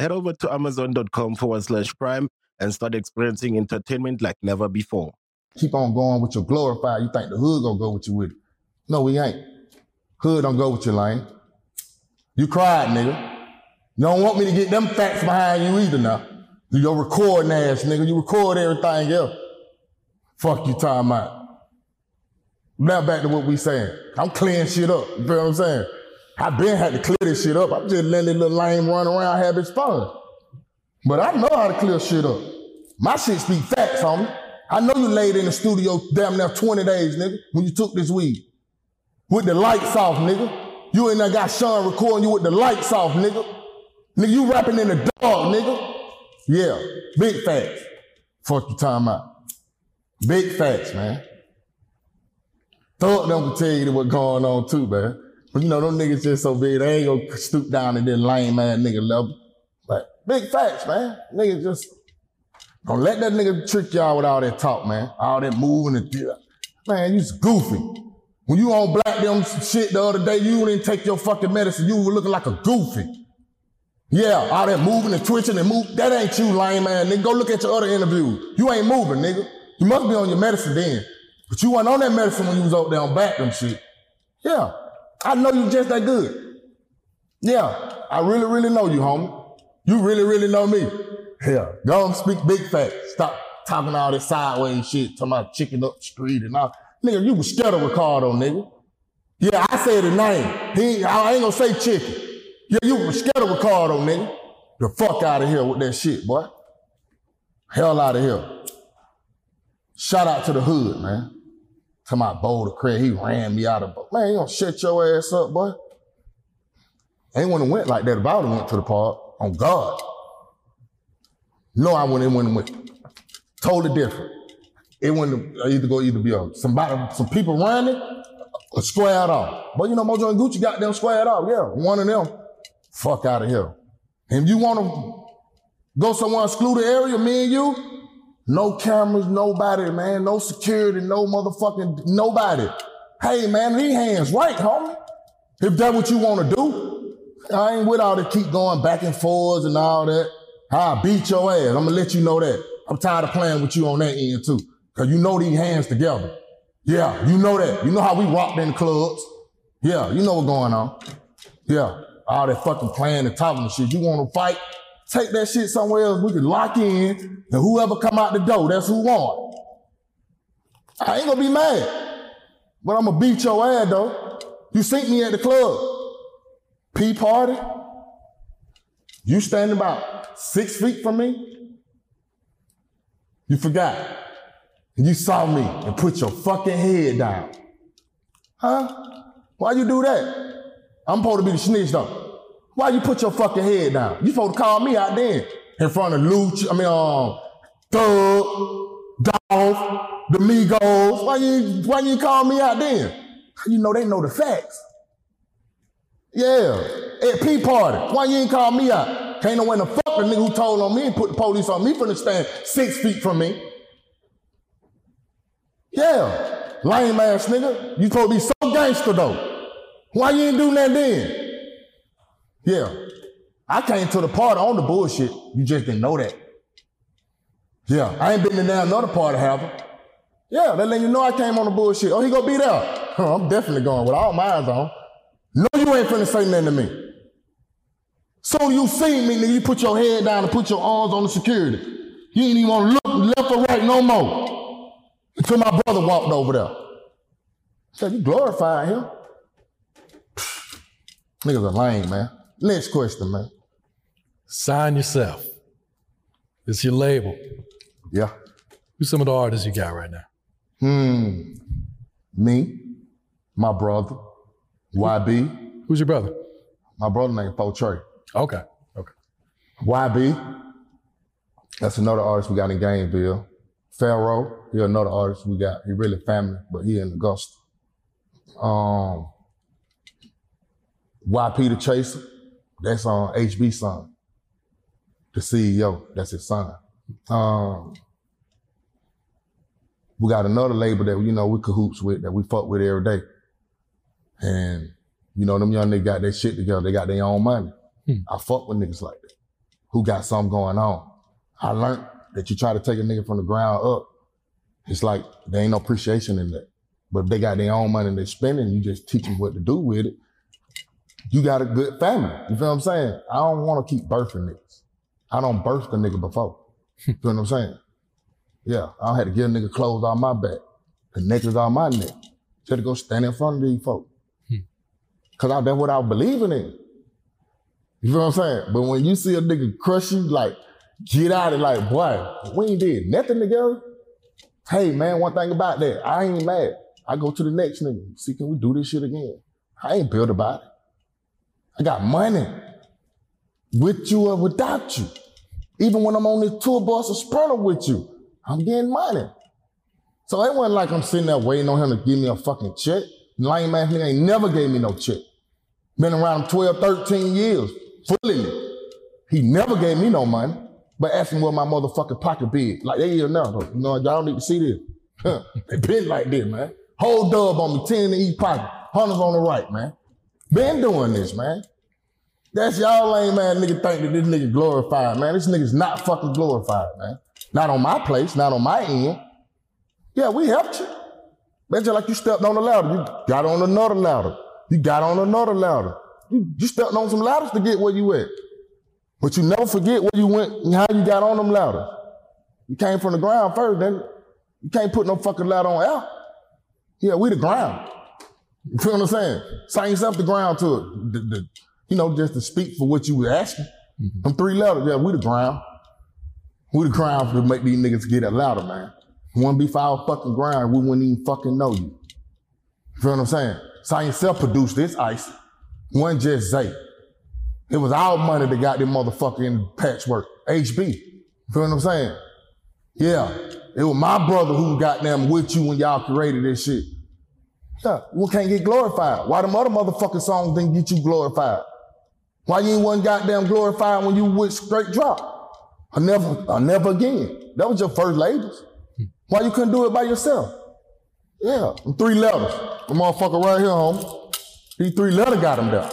Head over to amazon.com forward slash prime and start experiencing entertainment like never before. keep on going with your glorified. You think the hood gonna go with you with it. No, we ain't. Hood don't go with you, Lane. You cried, nigga. You don't want me to get them facts behind you either now. You your recording ass, nigga. You record everything else. Fuck you time out. Now back to what we saying. I'm clearing shit up. You feel what I'm saying? I been had to clear this shit up. I'm just letting this little lame run around have his fun. But I know how to clear shit up. My shit speak facts, homie. I know you laid in the studio damn near 20 days, nigga, when you took this weed. With the lights off, nigga. You ain't there got Sean recording you with the lights off, nigga. Nigga, you rapping in the dark, nigga. Yeah, big facts. Fuck you talking about. Big facts, man. Thought them can tell you what's going on too, man. But you know, them niggas just so big, they ain't gonna stoop down to this lame ass nigga level. But big facts, man. Niggas just don't let that nigga trick y'all with all that talk, man. All that moving and man, you's goofy. When you on black them shit the other day, you didn't take your fucking medicine. You were looking like a goofy. Yeah, all that moving and twitching and move. That ain't you, lame man. Nigga, go look at your other interviews. You ain't moving, nigga. You must be on your medicine then. But you wasn't on that medicine when you was out there on back them shit. Yeah. I know you just that good. Yeah. I really, really know you, homie. You really, really know me. Yeah. And speak big facts. Stop talking all this sideways shit, talking about chicken up the street and all. Nigga, you was scared of Ricardo, nigga. Yeah, I said the name. He, I ain't gonna say chicken. Yeah, you was scared of Ricardo, nigga. The fuck out of here with that shit, boy. Hell out of here. Shout out to the hood, man. To my Bouldercrest, he ran me out of man. You gonna shut your ass up, boy. Ain't when it went like that. about would've went to the park, on God. No, I wouldn't when it went. Totally different. It wouldn't uh, either go either be a somebody, some people running or squared off. But you know, Mojo and Gucci got them squared off. Yeah, one of them. Fuck out of here. And you want to go somewhere excluded area, me and you, no cameras, nobody, man, no security, no motherfucking nobody. Hey, man, these hands right, homie. If that's what you want to do, I ain't with all the keep going back and forwards and all that. I beat your ass. I'm gonna let you know that. I'm tired of playing with you on that end too. Cause you know these hands together. Yeah, you know that. You know how we rocked in the clubs. Yeah, you know what's going on. Yeah, all that fucking playing and talking and shit. You want to fight? Take that shit somewhere else. We can lock in, and whoever come out the door, that's who won. I ain't gonna be mad, but I'm gonna beat your ass though. You seen me at the club, P party. You standing about six feet from me. You forgot. You saw me and put your fucking head down. Huh? Why you do that? I'm supposed to be the snitch though. Why you put your fucking head down? You supposed to call me out then in front of Luch, I mean, um, Thug, Dolph, the Migos. Why you why you call me out then? You know they know the facts. Yeah, at P party. Why you ain't call me out? Can't no way to fuck the nigga who told on me and put the police on me from the stand six feet from me. Yeah, lame ass nigga. You supposed to be so gangster though. Why you ain't do that then? Yeah, I came to the party on the bullshit. You just didn't know that. Yeah, I ain't been in there another party, have I? Yeah, they let you know I came on the bullshit. Oh, he gonna be there. I'm definitely going with all my eyes on. No, you ain't finna say nothing to me. So you see me, nigga, you put your head down and put your arms on the security. You ain't even wanna look left or right no more. Until my brother walked over there. Said, you glorifying him. Niggas are lame, man. Next question, man. Sign yourself. It's your label. Yeah. Who's some of the artists you got right now? Hmm. Me, my brother, YB. Who's your brother? My brother named Fo Trey. Okay. Okay. YB. That's another artist we got in Gainesville. Pharaoh, he another artist we got. He really family, but he in Augusta. Um, YP the Chaser, that's on HB son. The CEO, that's his son. Um, we got another label that you know we cahoots with that we fuck with every day. And you know, them young niggas got their shit together, they got their own money. I fuck with niggas like that. Who got something going on. I learned that you try to take a nigga from the ground up, it's like there ain't no appreciation in that. But if they got their own money and they're spending, you just teach them what to do with it. You got a good family. You feel what I'm saying? I don't want to keep birthing niggas. I don't birth the nigga before. *laughs* you feel what I'm saying? Yeah, I had to give a nigga clothes on my back, the necklace on my neck, just to go stand in front of these folks. Hmm. Cause I, that's what I was believing in. You feel what I'm saying? But when you see a nigga crush you, like, get out of like, boy, we ain't did nothing together. Hey man, one thing about that, I ain't mad. I go to the next nigga. See, can we do this shit again? I ain't built about it. I got money. With you or without you. Even when I'm on this tour bus or sprinter with you, I'm getting money. So it wasn't like I'm sitting there waiting on him to give me a fucking check. Lame ass nigga ain't never gave me no check. Been around him 12, 13 years, fully. He never gave me no money, but asked me where my motherfucking pocket big. Like they here now, though. You know, y'all don't need to see this. *laughs* They been like this, man. Whole dub on me, 10 in each pocket, hundreds on the right, man. Been doing this, man. That's y'all lame man nigga think that this nigga glorified, man. This nigga's not fucking glorified, man. Not on my place, not on my end. Yeah, we helped you. That's just like you stepped on the ladder. You got on another ladder. You got on another ladder. You, you stepped on some ladders to get where you at. But you never forget where you went and how you got on them ladders. You came from the ground first, then you can't put no fucking ladder on. Yeah, we the ground. You feel what I'm saying? Sign yourself the ground to it. The, the, you know, just to speak for what you were asking. Mm-hmm. Them three letters, yeah, we the ground. We the ground to make these niggas get it louder, man. Wouldn't be our fucking ground, we wouldn't even fucking know you. You feel what I'm saying? Sign yourself produced this ice. One just Zay. It was our money that got them motherfucking patchwork. HB. You feel what I'm saying? Yeah. It was my brother who got them with you when y'all created this shit. Yeah, we can't get glorified. Why them other motherfucking songs didn't get you glorified? Why you ain't one goddamn glorified when you with straight drop? I never, I never again. That was your first labels. Why you couldn't do it by yourself? Yeah, three letters. The motherfucker right here, homie. These three letters got him there.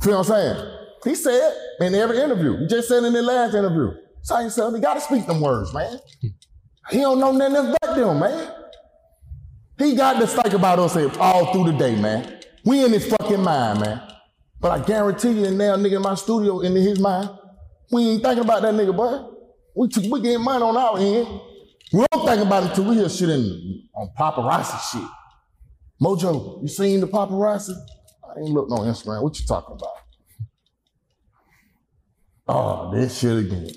Feel what I'm saying? He said in every interview. He just said in the last interview. Sign yourself. He gotta speak them words, man. He don't know nothing about them, man. He got to think about us all through the day, man. We in his fucking mind, man. But I guarantee you, now nigga in my studio in his mind, we ain't thinking about that nigga, boy. We t- we getting money on our end. We don't think about it till we hear shit in, on paparazzi shit. Mojo, you seen the paparazzi? I ain't looked on Instagram. What you talking about? Oh, this shit again.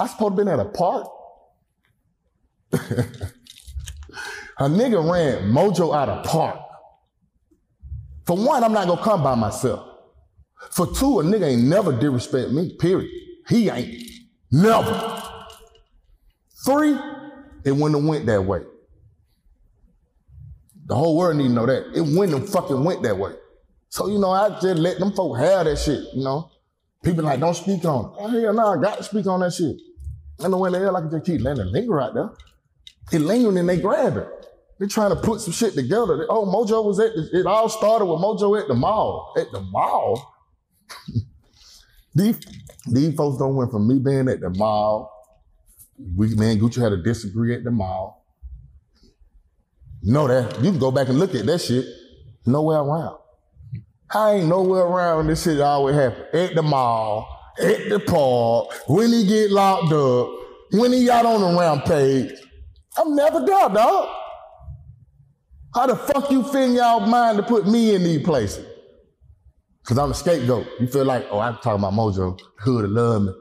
I supposed to been at a park. *laughs* a nigga ran Mojo out of park. For one, I'm not gonna come by myself. For two, a nigga ain't never disrespect me, period. He ain't. Never. Three, it wouldn't have went that way. The whole world need to know that. It wouldn't have fucking went that way. So, you know, I just let them folk have that shit, you know. People like, don't speak on it. Oh, hell no, I got to speak on that shit. And the way the hell I can just keep letting it linger out there. It lingering and they grab it. They trying to put some shit together. Oh, Mojo was at, the, it all started with Mojo at the mall. At the mall? *laughs* these, these folks don't went from me being at the mall. We, man, Gucci had a disagree at the mall. Know that. You can go back and look at that shit. Nowhere around. I ain't nowhere around this shit always happen. At the mall, at the park, when he get locked up, when he out on the rampage. I'm never there, dog. How the fuck you fit y'all mind to put me in these places? Cause I'm the scapegoat. You feel like, oh, I'm talking about Mojo. The hood love me.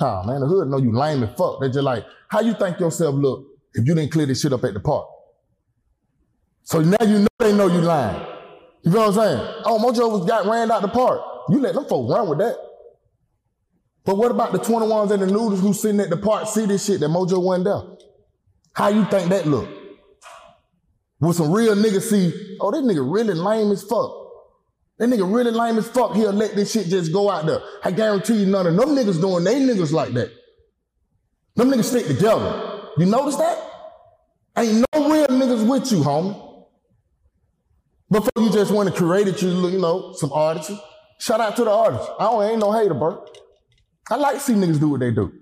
Nah, man, the hood know you lame as fuck. They just like, how you think yourself look if you didn't clear this shit up at the park? So now you know they know you lying. You feel what I'm saying? Oh, Mojo was got ran out the park. You let them folks run with that. But what about the 21s and the Nudys who sitting at the park see this shit that Mojo wasn't there? How you think that look? With some real niggas see, oh, this nigga really lame as fuck. That nigga really lame as fuck. He'll let this shit just go out there. I guarantee you none of them niggas doing they niggas like that. Them niggas stick together. You notice that? Ain't no real niggas with you, homie. Before you just want to create it, you, you know, some artists. Shout out to the artists. I don't ain't no hater, bro. I like to see niggas do what they do.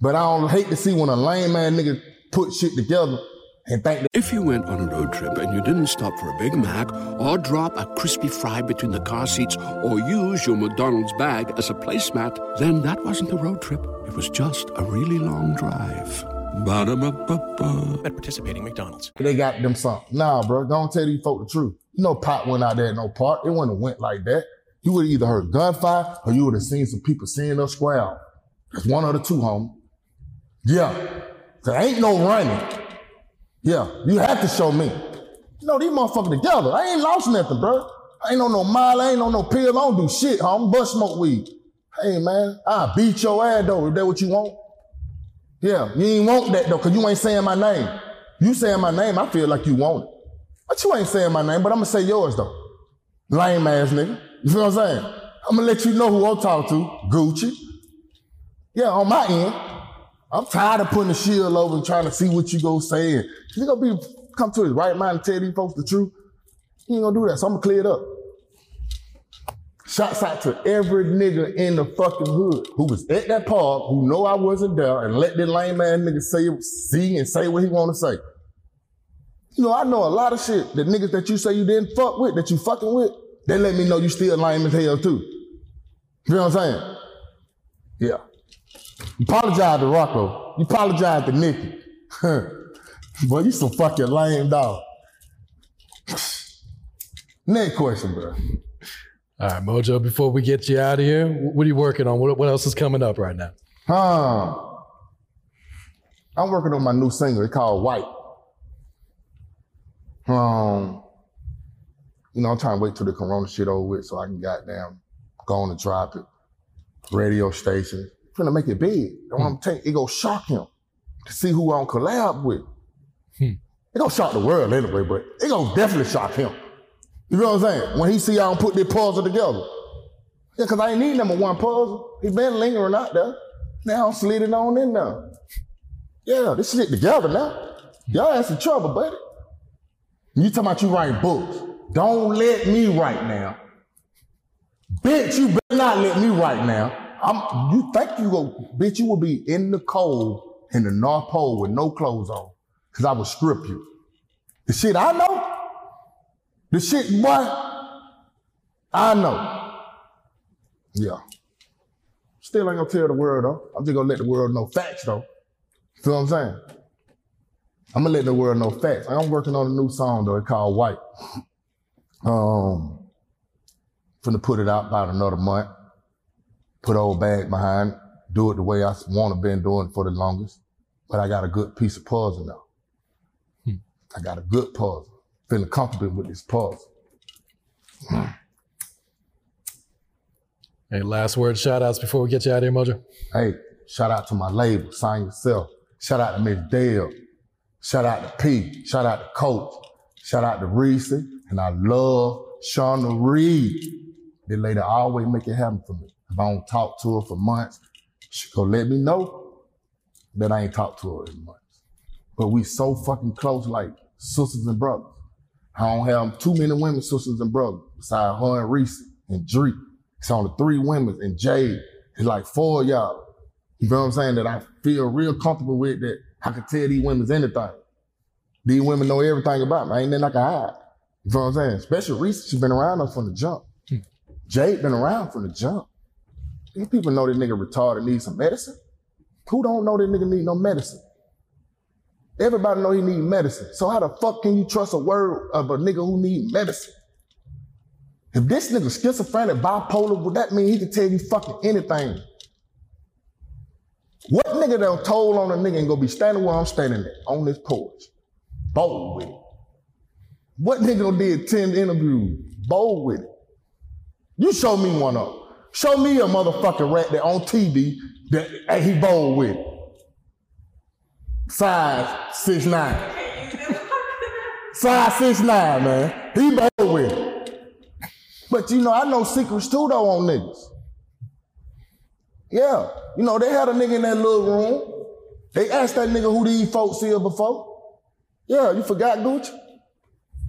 But I don't hate to see when a lame man nigga put shit together and think that. If you went on a road trip and you didn't stop for a Big Mac or drop a crispy fry between the car seats or use your McDonald's bag as a placemat, then that wasn't a road trip. It was just a really long drive. Ba-da-ba-ba-ba. At participating McDonald's. They got them something. Nah, bro, don't tell these folk the truth. You know Pop went out there at no park. It wouldn't have went like that. You would have either heard gunfire or you would have seen some people seeing us square. It's one of the two, homie. Yeah. There ain't no running. Yeah, you have to show me. Know, these motherfuckers together. I ain't lost nothing, bro. I ain't on no mile, I ain't on no pill. I don't do shit, homie. Bust smoke weed. Hey, man, I beat your ass, though. Is that what you want? Yeah, you ain't want that, though, because you ain't saying my name. You saying my name, I feel like you want it. But you ain't saying my name, but I'm going to say yours, though. Lame ass nigga. You feel what I'm saying? I'm going to let you know who I'm talking to. Gucci. Yeah, on my end. I'm tired of putting the shield over and trying to see what you go say. And gonna be come to his right mind and tell these folks the truth. He ain't gonna do that. So I'm gonna clear it up. Shouts out to every nigga in the fucking hood who was at that park, who know I wasn't there, and let that lame man nigga say, see and say what he wanna say. You know, I know a lot of shit that niggas that you say you didn't fuck with, that you fucking with, they let me know you still lame as hell too. You know what I'm saying? Yeah. You apologize to Rocco. You apologize to Nikki. *laughs* Boy, you some fucking lame dog. Next question, bro. All right, Mojo, before we get you out of here, what are you working on? What, what else is coming up right now? Huh. I'm working on my new single. It's called White. Um, you know, I'm trying to wait till the corona shit over with so I can goddamn go on and drop it. Radio station. Finna make it big. What hmm. I'm telling you. It gonna shock him to see who I'm collab with. Hmm. It gonna shock the world anyway, but it gonna definitely shock him. You know what I'm saying? When he see y'all put this puzzle together. Yeah, cause I ain't need number one puzzle. He been lingering out there. Now I'm slid on in there. Yeah, this shit together now. Y'all had some trouble, buddy. You talking about you writing books. Don't let me write now. Bitch, you better not let me write now. I'm, you think you go, bitch, you will be in the cold in the North Pole with no clothes on. Cause I will strip you. The shit I know, the shit, boy, I know. Yeah. Still ain't gonna tell the world though. I'm just gonna let the world know facts though. Feel what I'm saying? I'm gonna let the world know facts. I'm working on a new song though. It's called White. Um, finna put it out about another month. Put old bag behind. Do it the way I want to been doing it for the longest. But I got a good piece of puzzle now. Hmm. I got a good puzzle. Feeling comfortable with this puzzle. Hey, last word shout outs before we get you out of here, Mojo. Hey, shout out to my label, Sign Yourself. Shout out to Miss Dale. Shout out to P. Shout out to Coach. Shout out to Reese. And I love Shauna Reed. That lady always make it happen for me. If I don't talk to her for months, she go let me know that I ain't talked to her in months. But we so fucking close, like sisters and brothers. I don't have too many women sisters and brothers besides her and Reese and Drake. It's only three women and Jade. It's like four of y'all. You know what I'm saying? That I feel real comfortable with that I can tell these women's anything. These women know everything about me. Ain't nothing I can hide. You know what I'm saying? Especially Reese, she been around us from the jump. Hmm. Jade been around from the jump. These people know this nigga retarded needs some medicine. Who don't know this nigga need no medicine? Everybody know he need medicine. So how the fuck can you trust a word of a nigga who need medicine? If this nigga schizophrenic, bipolar, would that mean he can tell you fucking anything? What nigga done told on a nigga and gonna be standing where I'm standing at, on this porch? Bold with it. What nigga did 10 interviews? Bold with it. You show me one up. Show me a motherfucking rat that on TV that hey, he bold with it. Size six nine. Size six nine, man. He bold with it. But you know, I know secrets too though on niggas. Yeah. You know, they had a nigga in that little room. They asked that nigga who these folks here before. Yeah, you forgot Gucci?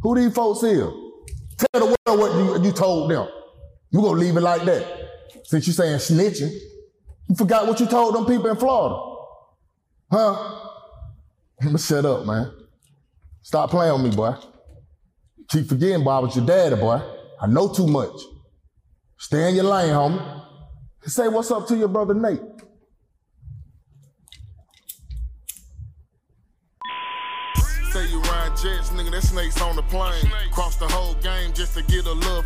Who these folks here? Tell the world what you, you told them. You gonna leave it like that. Since you're saying snitching. You forgot what you told them people in Florida. Huh? I'ma shut up, man. Stop playing with me, boy. Keep forgetting, boy, I was your daddy, boy. I know too much. Stay in your lane, homie. Say what's up to your brother Nate. Nigga, that snake's on the plane. Cross the whole game just to get a little.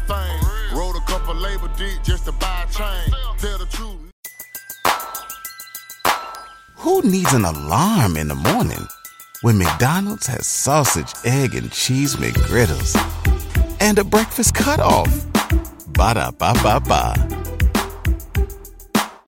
Rode a couple labor deep just to buy a chain. Tell the truth. Who needs an alarm in the morning when McDonald's has sausage, egg, and cheese McGriddles and a breakfast cutoff? Ba da ba ba ba.